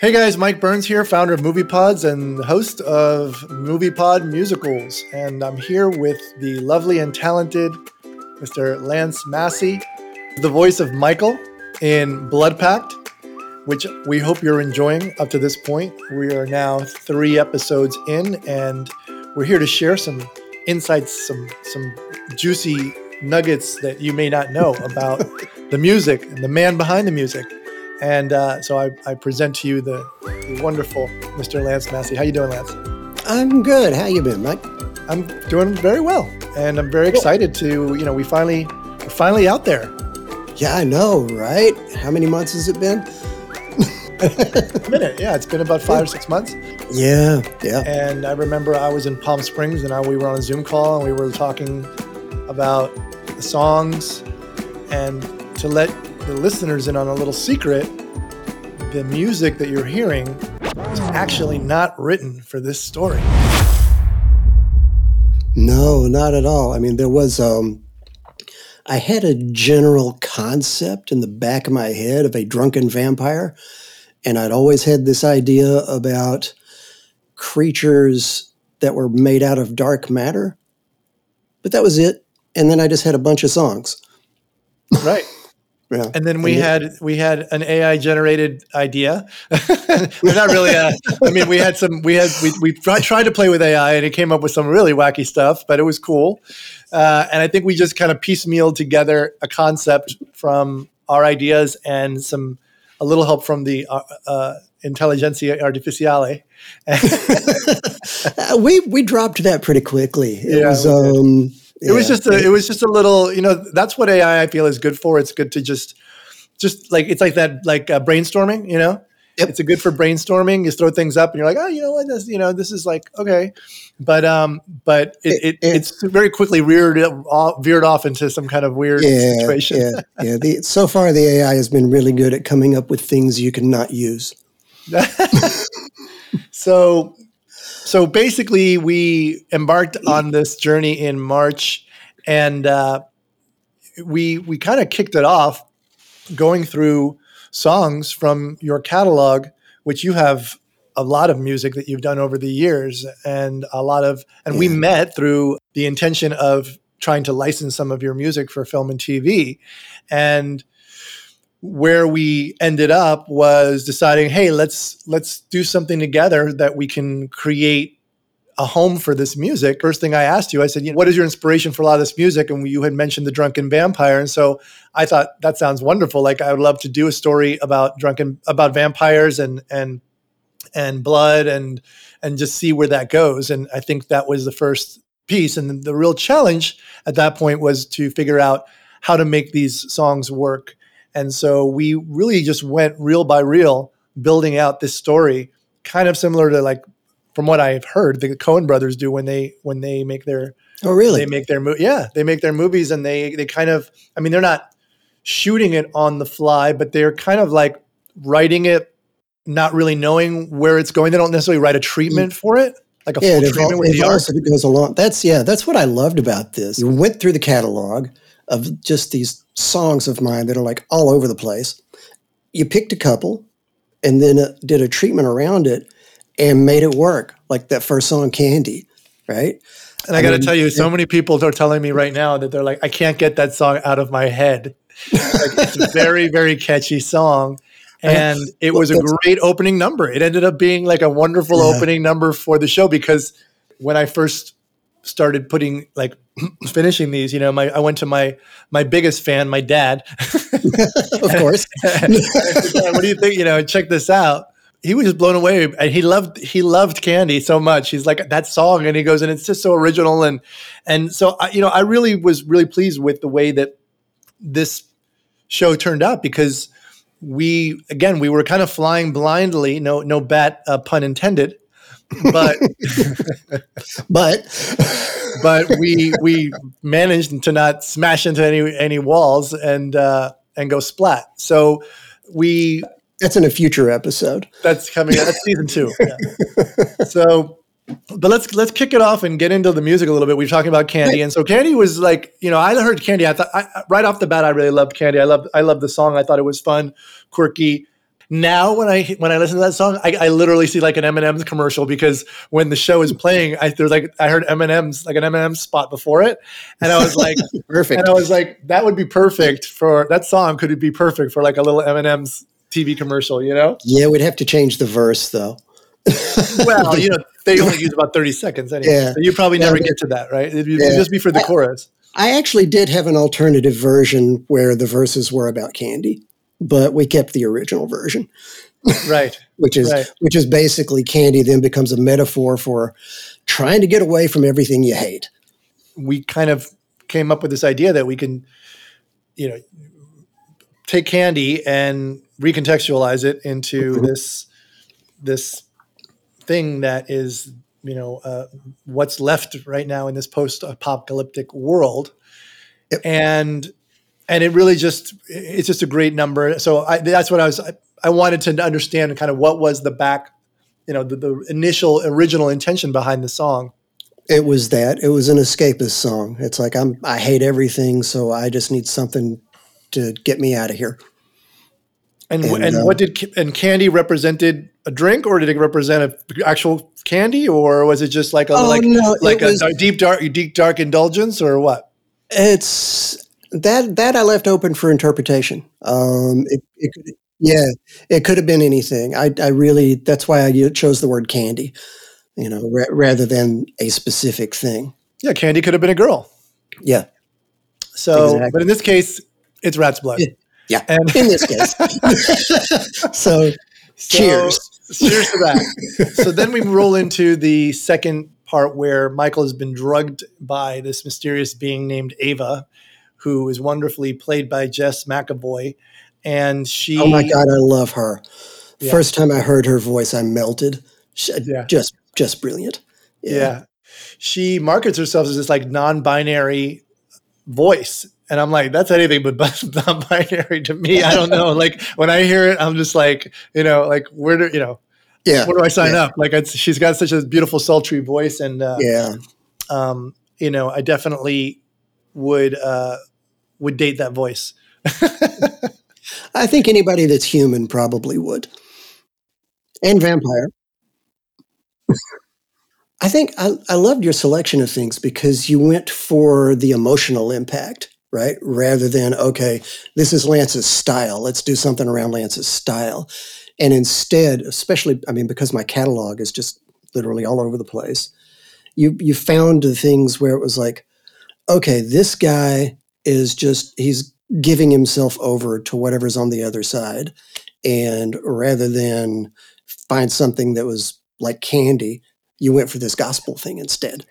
Hey guys, Mike Burns here, founder of Movipods and host of Movipod Musicals. And I'm here with the lovely and talented Mr. Lance Massey, the voice of Michael in Blood Pact, which we hope you're enjoying up to this point. We are now three episodes in, and we're here to share some insights, some some juicy nuggets that you may not know about the music and the man behind the music. And uh, so I, I, present to you the, the, wonderful Mr. Lance Massey. How you doing, Lance? I'm good. How you been, Mike? I'm doing very well, and I'm very excited to you know we finally we're finally out there. Yeah, I know, right? How many months has it been? a minute, yeah, it's been about five or six months. Yeah, yeah. And I remember I was in Palm Springs, and I, we were on a Zoom call, and we were talking about the songs, and to let the listeners in on a little secret the music that you're hearing is actually not written for this story. No, not at all. I mean, there was, um, I had a general concept in the back of my head of a drunken vampire. And I'd always had this idea about creatures that were made out of dark matter. But that was it. And then I just had a bunch of songs. Right. Yeah. And then we and had we had an AI generated idea. not really. A, I mean, we had some. We had we we tried to play with AI, and it came up with some really wacky stuff, but it was cool. Uh, and I think we just kind of piecemealed together a concept from our ideas and some a little help from the uh, uh, intelligentsia artificiale. we we dropped that pretty quickly. It yeah, was. Um, it was just a, it was just a little, you know, that's what AI I feel is good for. It's good to just, just like it's like that, like uh, brainstorming. You know, yep. it's a good for brainstorming. You throw things up, and you're like, oh, you know what, this, you know, this is like okay, but um, but it, it, it it's very quickly veered off, veered off into some kind of weird yeah, situation. yeah, yeah. The, so far, the AI has been really good at coming up with things you cannot use. so so basically, we embarked on this journey in March, and uh, we we kind of kicked it off going through songs from your catalog, which you have a lot of music that you've done over the years, and a lot of and yeah. we met through the intention of trying to license some of your music for film and TV, and where we ended up was deciding, hey, let's let's do something together that we can create a home for this music. First thing I asked you, I said, you know, what is your inspiration for a lot of this music? And you had mentioned the drunken vampire. And so I thought that sounds wonderful. Like I would love to do a story about drunken about vampires and and and blood and and just see where that goes. And I think that was the first piece. And the real challenge at that point was to figure out how to make these songs work and so we really just went reel by reel, building out this story, kind of similar to like from what I've heard, the Coen brothers do when they when they make their oh really they make their mo- yeah they make their movies and they they kind of I mean they're not shooting it on the fly, but they're kind of like writing it, not really knowing where it's going. They don't necessarily write a treatment for it like a yeah, full treatment with the art. It goes along. That's yeah, that's what I loved about this. You went through the catalog of just these songs of mine that are like all over the place. You picked a couple and then uh, did a treatment around it and made it work, like that first song, Candy, right? And I, I got to tell you, so many people are telling me right now that they're like, I can't get that song out of my head. like, it's a very, very catchy song. and it was a great opening number. It ended up being like a wonderful yeah. opening number for the show because when I first started putting like finishing these, you know, my I went to my my biggest fan, my dad. of course. what do you think? You know, check this out. He was just blown away, and he loved he loved Candy so much. He's like that song, and he goes, and it's just so original, and and so I, you know, I really was really pleased with the way that this show turned out because we again we were kind of flying blindly no no bat uh, pun intended but but but we we managed to not smash into any any walls and uh and go splat so we that's in a future episode that's coming that's season two yeah. so but let's let's kick it off and get into the music a little bit. We are talking about Candy, and so Candy was like, you know, I heard Candy. I thought I, right off the bat, I really loved Candy. I loved I loved the song. I thought it was fun, quirky. Now, when I when I listen to that song, I, I literally see like an M&M's commercial because when the show is playing, I there's like I heard M&M's like an M&M spot before it, and I was like, perfect. And I was like, that would be perfect for that song. Could it be perfect for like a little M&M's TV commercial? You know? Yeah, we'd have to change the verse though. well, you know, they only use about 30 seconds anyway. Yeah. So you probably never yeah, get to that, right? It'd, yeah. just be for the I, chorus. I actually did have an alternative version where the verses were about candy, but we kept the original version. Right. which is right. which is basically candy then becomes a metaphor for trying to get away from everything you hate. We kind of came up with this idea that we can you know take candy and recontextualize it into mm-hmm. this this thing that is you know uh, what's left right now in this post-apocalyptic world yep. and and it really just it's just a great number. So I, that's what i was I, I, wanted to understand kind of what was the back you know the, the initial original intention behind the song. It was that. It was an escapist song. It's like i'm i hate everything so i just need something to get me out of here. And and, and uh, what did and candy represented a drink, or did it represent an actual candy, or was it just like a oh, like no, like a, was, a deep dark deep dark indulgence, or what? It's that that I left open for interpretation. Um, it, it could, yeah, it could have been anything. I I really that's why I chose the word candy, you know, ra- rather than a specific thing. Yeah, candy could have been a girl. Yeah. So, exactly. but in this case, it's rat's blood. Yeah. And in this case. so, so, cheers. Cheers to that. so then we roll into the second part where Michael has been drugged by this mysterious being named Ava, who is wonderfully played by Jess McEvoy. And she. Oh my God, I love her. Yeah. First time I heard her voice, I melted. She, yeah. Just, just brilliant. Yeah. yeah. She markets herself as this like non binary voice and I'm like, that's anything but non-binary to me. I don't know. like when I hear it, I'm just like, you know, like where do you know? Yeah. Where do I sign yeah. up? Like it's, she's got such a beautiful, sultry voice, and uh, yeah, um, you know, I definitely would uh, would date that voice. I think anybody that's human probably would, and vampire. I think I, I loved your selection of things because you went for the emotional impact right? Rather than, okay, this is Lance's style. Let's do something around Lance's style. And instead, especially, I mean, because my catalog is just literally all over the place, you, you found the things where it was like, okay, this guy is just, he's giving himself over to whatever's on the other side. And rather than find something that was like candy, you went for this gospel thing instead,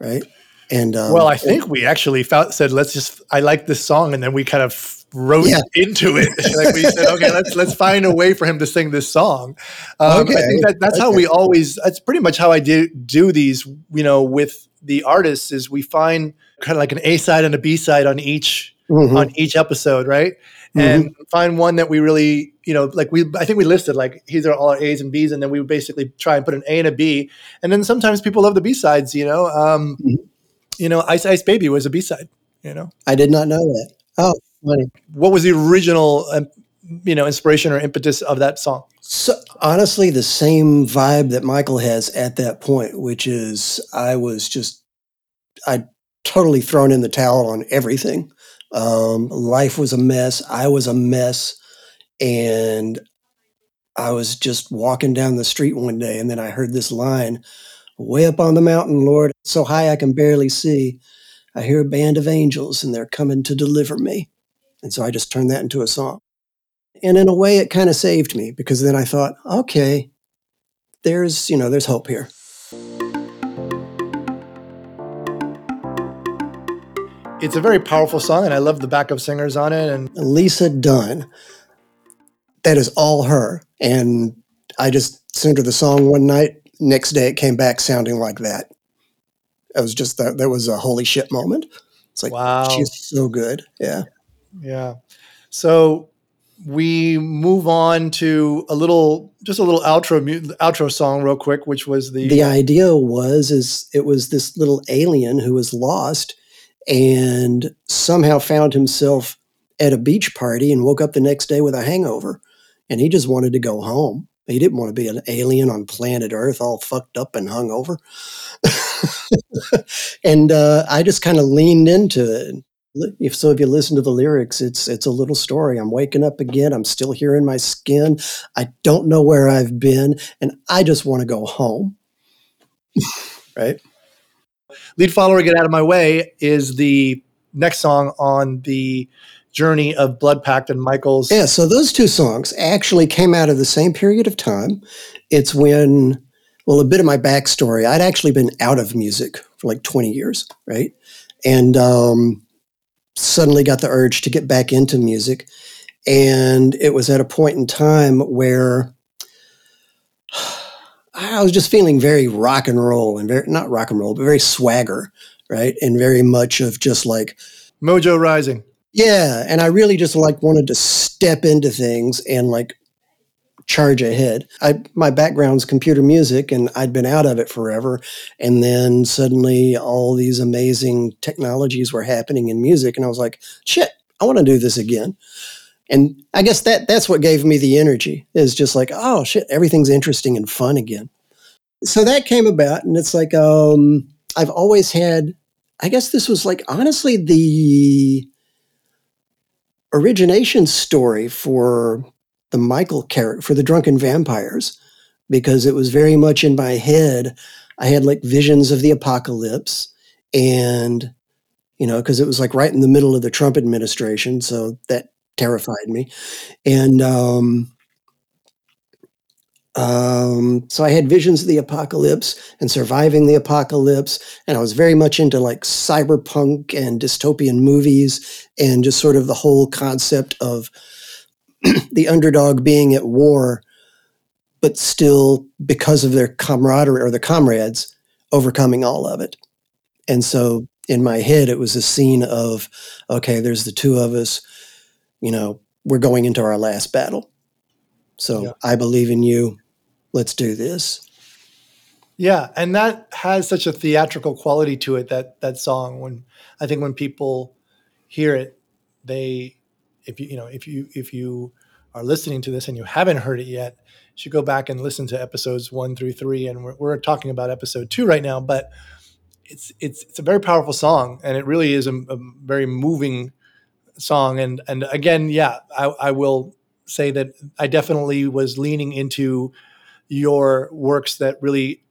right? And um, well, I think we actually said, let's just. I like this song, and then we kind of wrote yeah. into it. like we said, okay, let's let's find a way for him to sing this song. Um, okay. I think that, that's okay. how we always. That's pretty much how I do do these. You know, with the artists, is we find kind of like an A side and a B side on each mm-hmm. on each episode, right? Mm-hmm. And find one that we really, you know, like we. I think we listed like these are all our A's and B's, and then we basically try and put an A and a B, and then sometimes people love the B sides. You know. Um, mm-hmm you know, Ice Ice Baby was a B side. You know, I did not know that. Oh, funny. What was the original, um, you know, inspiration or impetus of that song? So honestly, the same vibe that Michael has at that point, which is I was just, I totally thrown in the towel on everything. Um, life was a mess. I was a mess, and I was just walking down the street one day and then I heard this line way up on the mountain, Lord, so high I can barely see. I hear a band of angels and they're coming to deliver me. And so I just turned that into a song. And in a way, it kind of saved me because then I thought, okay, there's, you know, there's hope here. It's a very powerful song, and I love the backup singers on it. And Lisa Dunn, that is all her. And I just sent her the song one night. Next day, it came back sounding like that. It was just that there was a holy shit moment. It's like, Wow. she's so good. Yeah. yeah, so we move on to a little, just a little outro outro song, real quick, which was the, the idea was is it was this little alien who was lost and somehow found himself at a beach party and woke up the next day with a hangover. And he just wanted to go home. He didn't want to be an alien on planet earth all fucked up and hungover. And uh, i just kind of leaned into it. If so if you listen to the lyrics it's it's a little story. I'm waking up again. I'm still here in my skin. I don't know where i've been and i just want to go home. Right lead follower get out of my way is the next song on the journey of blood pact and michael's Yeah, so those two songs actually came out of the same period of time. It's when, well, a bit of my backstory. I'd actually been out of music for like 20 years, right? And um, suddenly got the urge to get back into music. And it was at a point in time where I was just feeling very rock and roll and very, not rock and roll, but very swagger, right? And very much of just like, mojo rising yeah, and I really just like wanted to step into things and like charge ahead. I my background's computer music and I'd been out of it forever and then suddenly all these amazing technologies were happening in music and I was like, shit, I want to do this again. And I guess that that's what gave me the energy. Is just like, oh shit, everything's interesting and fun again. So that came about and it's like um I've always had I guess this was like honestly the origination story for the Michael character for the drunken vampires because it was very much in my head. I had like visions of the apocalypse and you know because it was like right in the middle of the Trump administration so that terrified me and um um, so I had visions of the apocalypse and surviving the apocalypse, and I was very much into like cyberpunk and dystopian movies, and just sort of the whole concept of the underdog being at war, but still because of their camaraderie or the comrades overcoming all of it. And so in my head, it was a scene of, okay, there's the two of us, you know, we're going into our last battle. So Yeah. I believe in you. Let's do this. Yeah, and that has such a theatrical quality to it that that song when I think when people hear it they if you you know if you if you are listening to this and you haven't heard it yet you should go back and listen to episodes 1 through 3 and we're, we're talking about episode 2 right now but it's it's it's a very powerful song and it really is a, a very moving song. And and again yeah I, I will say that I definitely was leaning into your works that really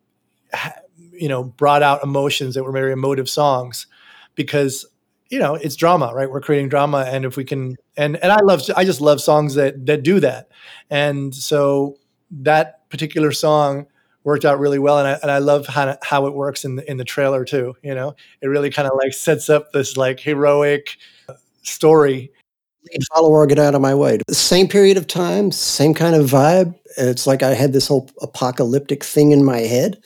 you know brought out emotions that were very emotive songs because you know it's drama right? We're creating drama and if we can and and i love i just love songs that that do that. And so that particular song worked out really well and i, and I love how, how it works in the, in the trailer too you know? It really kind of like sets up this like heroic story Lead follower, get out of my way. Same period of time, same kind of vibe. It's like I had this whole apocalyptic thing in my head.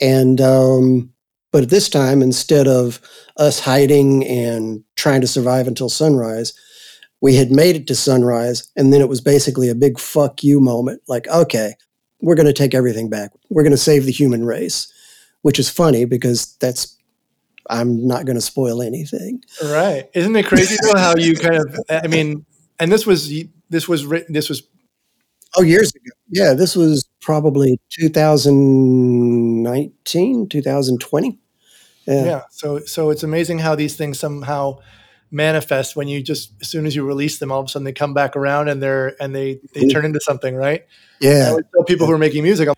And, um, but at this time, instead of us hiding and trying to survive until sunrise, we had made it to sunrise. And then it was basically a big fuck you moment. Like, okay, we're going to take everything back. We're going to save the human race, which is funny because that's, I'm not going to spoil anything. right isn't it crazy though how you kind of i mean and this was this was written this was Oh, years ago. Yeah, this was probably 2019, 2020. Yeah. yeah so so it's amazing how these things somehow manifest when you just as soon as you release them, all of a sudden they come back around and they're and they they mm-hmm. turn into something, right? I Yeah. always tell people who are making music,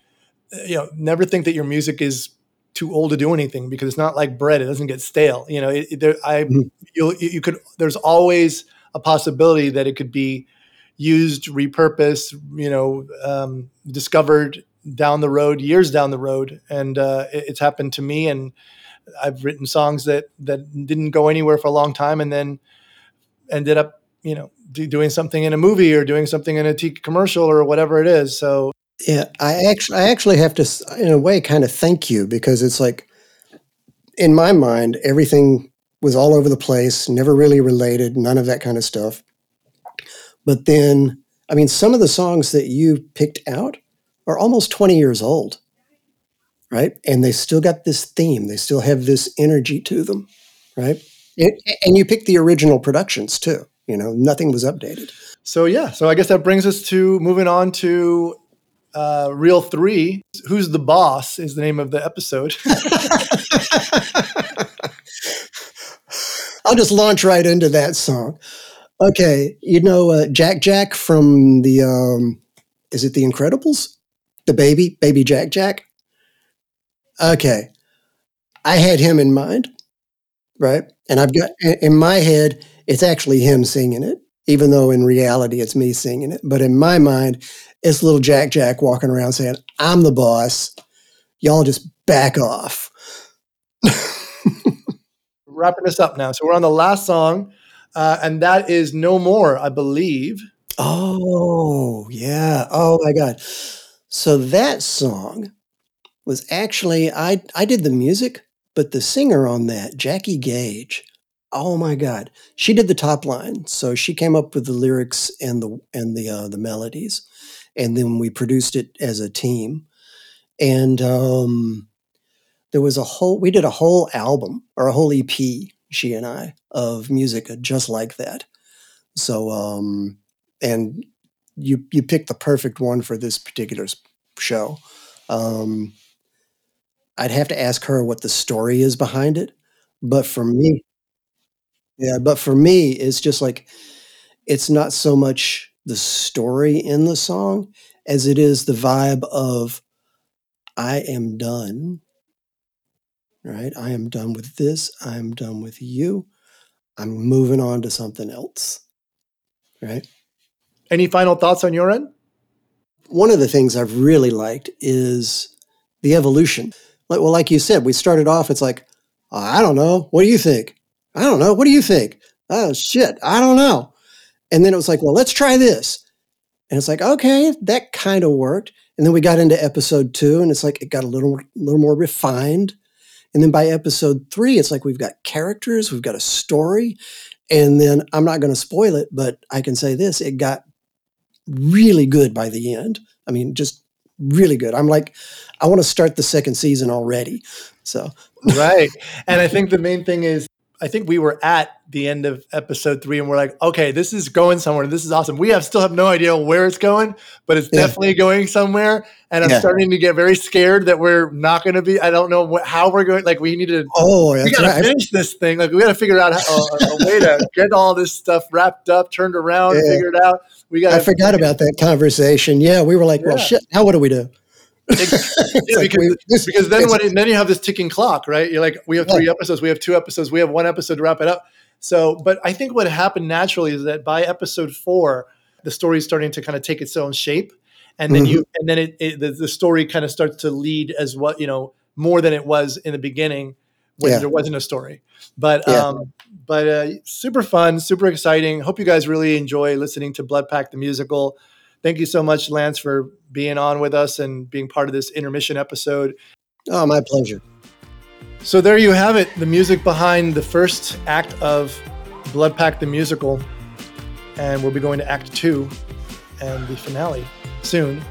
you know, never think that your music is too old to do anything because it's not like bread; it doesn't get stale. You know, it, it- there, I Mhm. you'll, you you could. There's always a possibility that it could be used, repurposed, you know, um, discovered down the road, years down the road, and uh, it, it's happened to me. And I've written songs that that didn't go anywhere for a long time, and then ended up, you know, do, doing something in a movie or doing something in a t- commercial or whatever it is. So Yeah, I actually, I actually have to, in a way, kind of thank you because it's like, in my mind, everything was all over the place, never really related, none of that kind of stuff. But then, I mean, some of the songs that you picked out are almost 20 years old, right? And they still got this theme, they still have this energy to them, right? And, and you picked the original productions too. You know, nothing was updated. So yeah, so I guess that brings us to moving on to uh, Reel Three. Who's the boss is the name of the episode. I'll just launch right into that song. Okay, you know uh, Jack Jack from the um, is it the Incredibles? The baby, baby Jack Jack. Okay, I had him in mind, right? And I've got in my head, it's actually him singing it, even though in reality it's me singing it. But in my mind, it's little Jack Jack walking around saying, "I'm the boss. Y'all just back off." Wrapping this up now. So we're on the last song, uh, and that is No More, I believe. Oh, yeah. Oh my God. So that song was actually I I did the music, but the singer on that, Jackie Gage. Oh my God. She did the top line. So she came up with the lyrics and the and the uh, the melodies. And then we produced it as a team. And um there was a whole we did a whole album or a whole EP, she and I, of music just like that. So um and you you picked the perfect one for this particular show. Um, I'd have to ask her what the story is behind it, but for me, yeah, but for me, it's just like it's not so much the story in the song as it is the vibe of I am done. Right? I am done with this. I am done with you. I'm moving on to something else. Right? Any final thoughts on your end? one of the things I've really liked is the evolution. Like, well, like you said, we started off. It's like, I don't know. What do you think? I don't know. What do you think? Oh shit, I don't know. And then it was like, well, let's try this. And it's like, okay, that kind of worked. And then we got into episode two, and it's like it got a little, little more refined. And then by episode three, it's like we've got characters, we've got a story. And then I'm not going to spoil it, but I can say this: it got really good by the end. I mean, just really good. I'm like, I want to start the second season already. So right. And I think the main thing is, I think we were at the end of episode three, and we're like, okay, this is going somewhere. This is awesome. We have still have no idea where it's going, but it's Yeah. definitely going somewhere. And I'm Yeah. starting to get very scared that we're not going to be. I don't know what, how we're going. Like, we need to. oh, We that's gotta right. finish this thing. Like, we gotta figure out how, a, a way to get all this stuff wrapped up, turned around, Yeah. figured out. We got. I forgot about that conversation. Yeah, we were like, well, shit. Now what do we do? Yeah, like because, this- because then when it, then you have this ticking clock, right? You're like, we have three episodes, we have two episodes, we have one episode to wrap it up. So, but I think what happened naturally is that by episode four, the story is starting to kind of take its own shape, and then you, and then it, it the, the story kind of starts to lead as what you know more than it was in the beginning when Yeah. there wasn't a story. But Yeah. um, but uh, super fun, super exciting. Hope you guys really enjoy listening to Blood Pact the musical. Thank you so much, Lance, for being on with us and being part of this intermission episode. oh, my pleasure. So there you have it, the music behind the first act of Blood Pact the musical, and we'll be going to Act Two and the finale soon.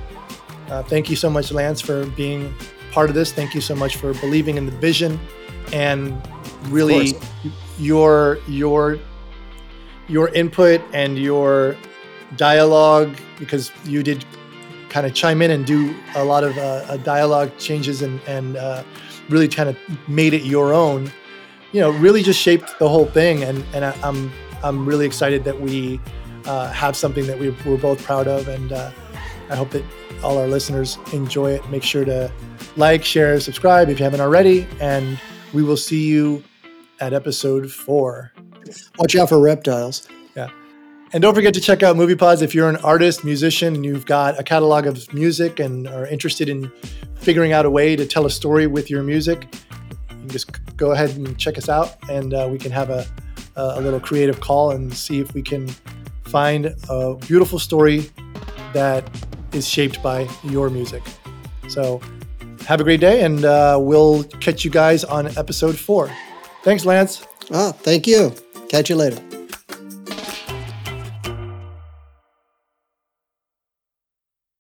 Uh, thank you so much, Lance, for being part of this. Thank you so much for believing in the vision and really your your your input and your dialogue because you did kind of chime in and do a lot of uh, uh, dialogue changes and and uh, really kind of made it your own you know, really just shaped the whole thing. And and I, am I'm really excited that we uh, have something that we, we're both proud of, and uh, I hope that all our listeners enjoy it. Make sure to like, share, subscribe if you haven't already, and we will see you at episode four. Watch out for reptiles. And don't forget to check out Movipods if you're an artist, musician, and you've got a catalog of music and are interested in figuring out a way to tell a story with your music. You can just go ahead and check us out, and uh, we can have a, a little creative call and see if we can find a beautiful story that is shaped by your music. So, have a great day, and uh, we'll catch you guys on episode four. Thanks, Lance. Ah, thank you. Catch you later.